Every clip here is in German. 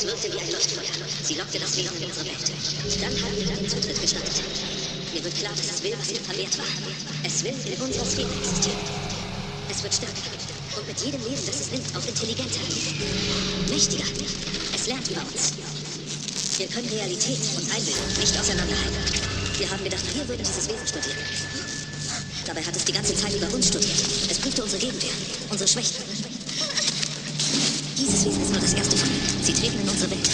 Es wirkte wie ein Leuchtfeuer. Sie lockte das Leben in unsere Welt. Dann haben wir den Zutritt gestattet. Mir wird klar, dass das Will, was hier vermehrt war. Es will in unserer Sphäre existieren. Es wird stärker. Und mit jedem Leben, das es nimmt, auch intelligenter. Mächtiger. Es lernt über uns. Wir können Realität und Einbildung nicht auseinanderhalten. Wir haben gedacht, wir würden dieses Wesen studieren. Dabei hat es die ganze Zeit über uns studiert. Es prüfte unsere Gegenwehr, unsere Schwächen. Dieses Wesen ist nur das erste von. Sie treten in unsere Welt.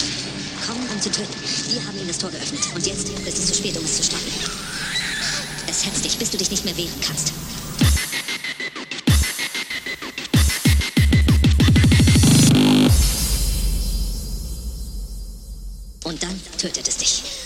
Kommen, um zu töten. Wir haben ihnen das Tor geöffnet. Und jetzt ist es zu spät, um es zu stoppen. Es hetzt dich, bis du dich nicht mehr wehren kannst. Und dann tötet es dich.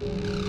Dann.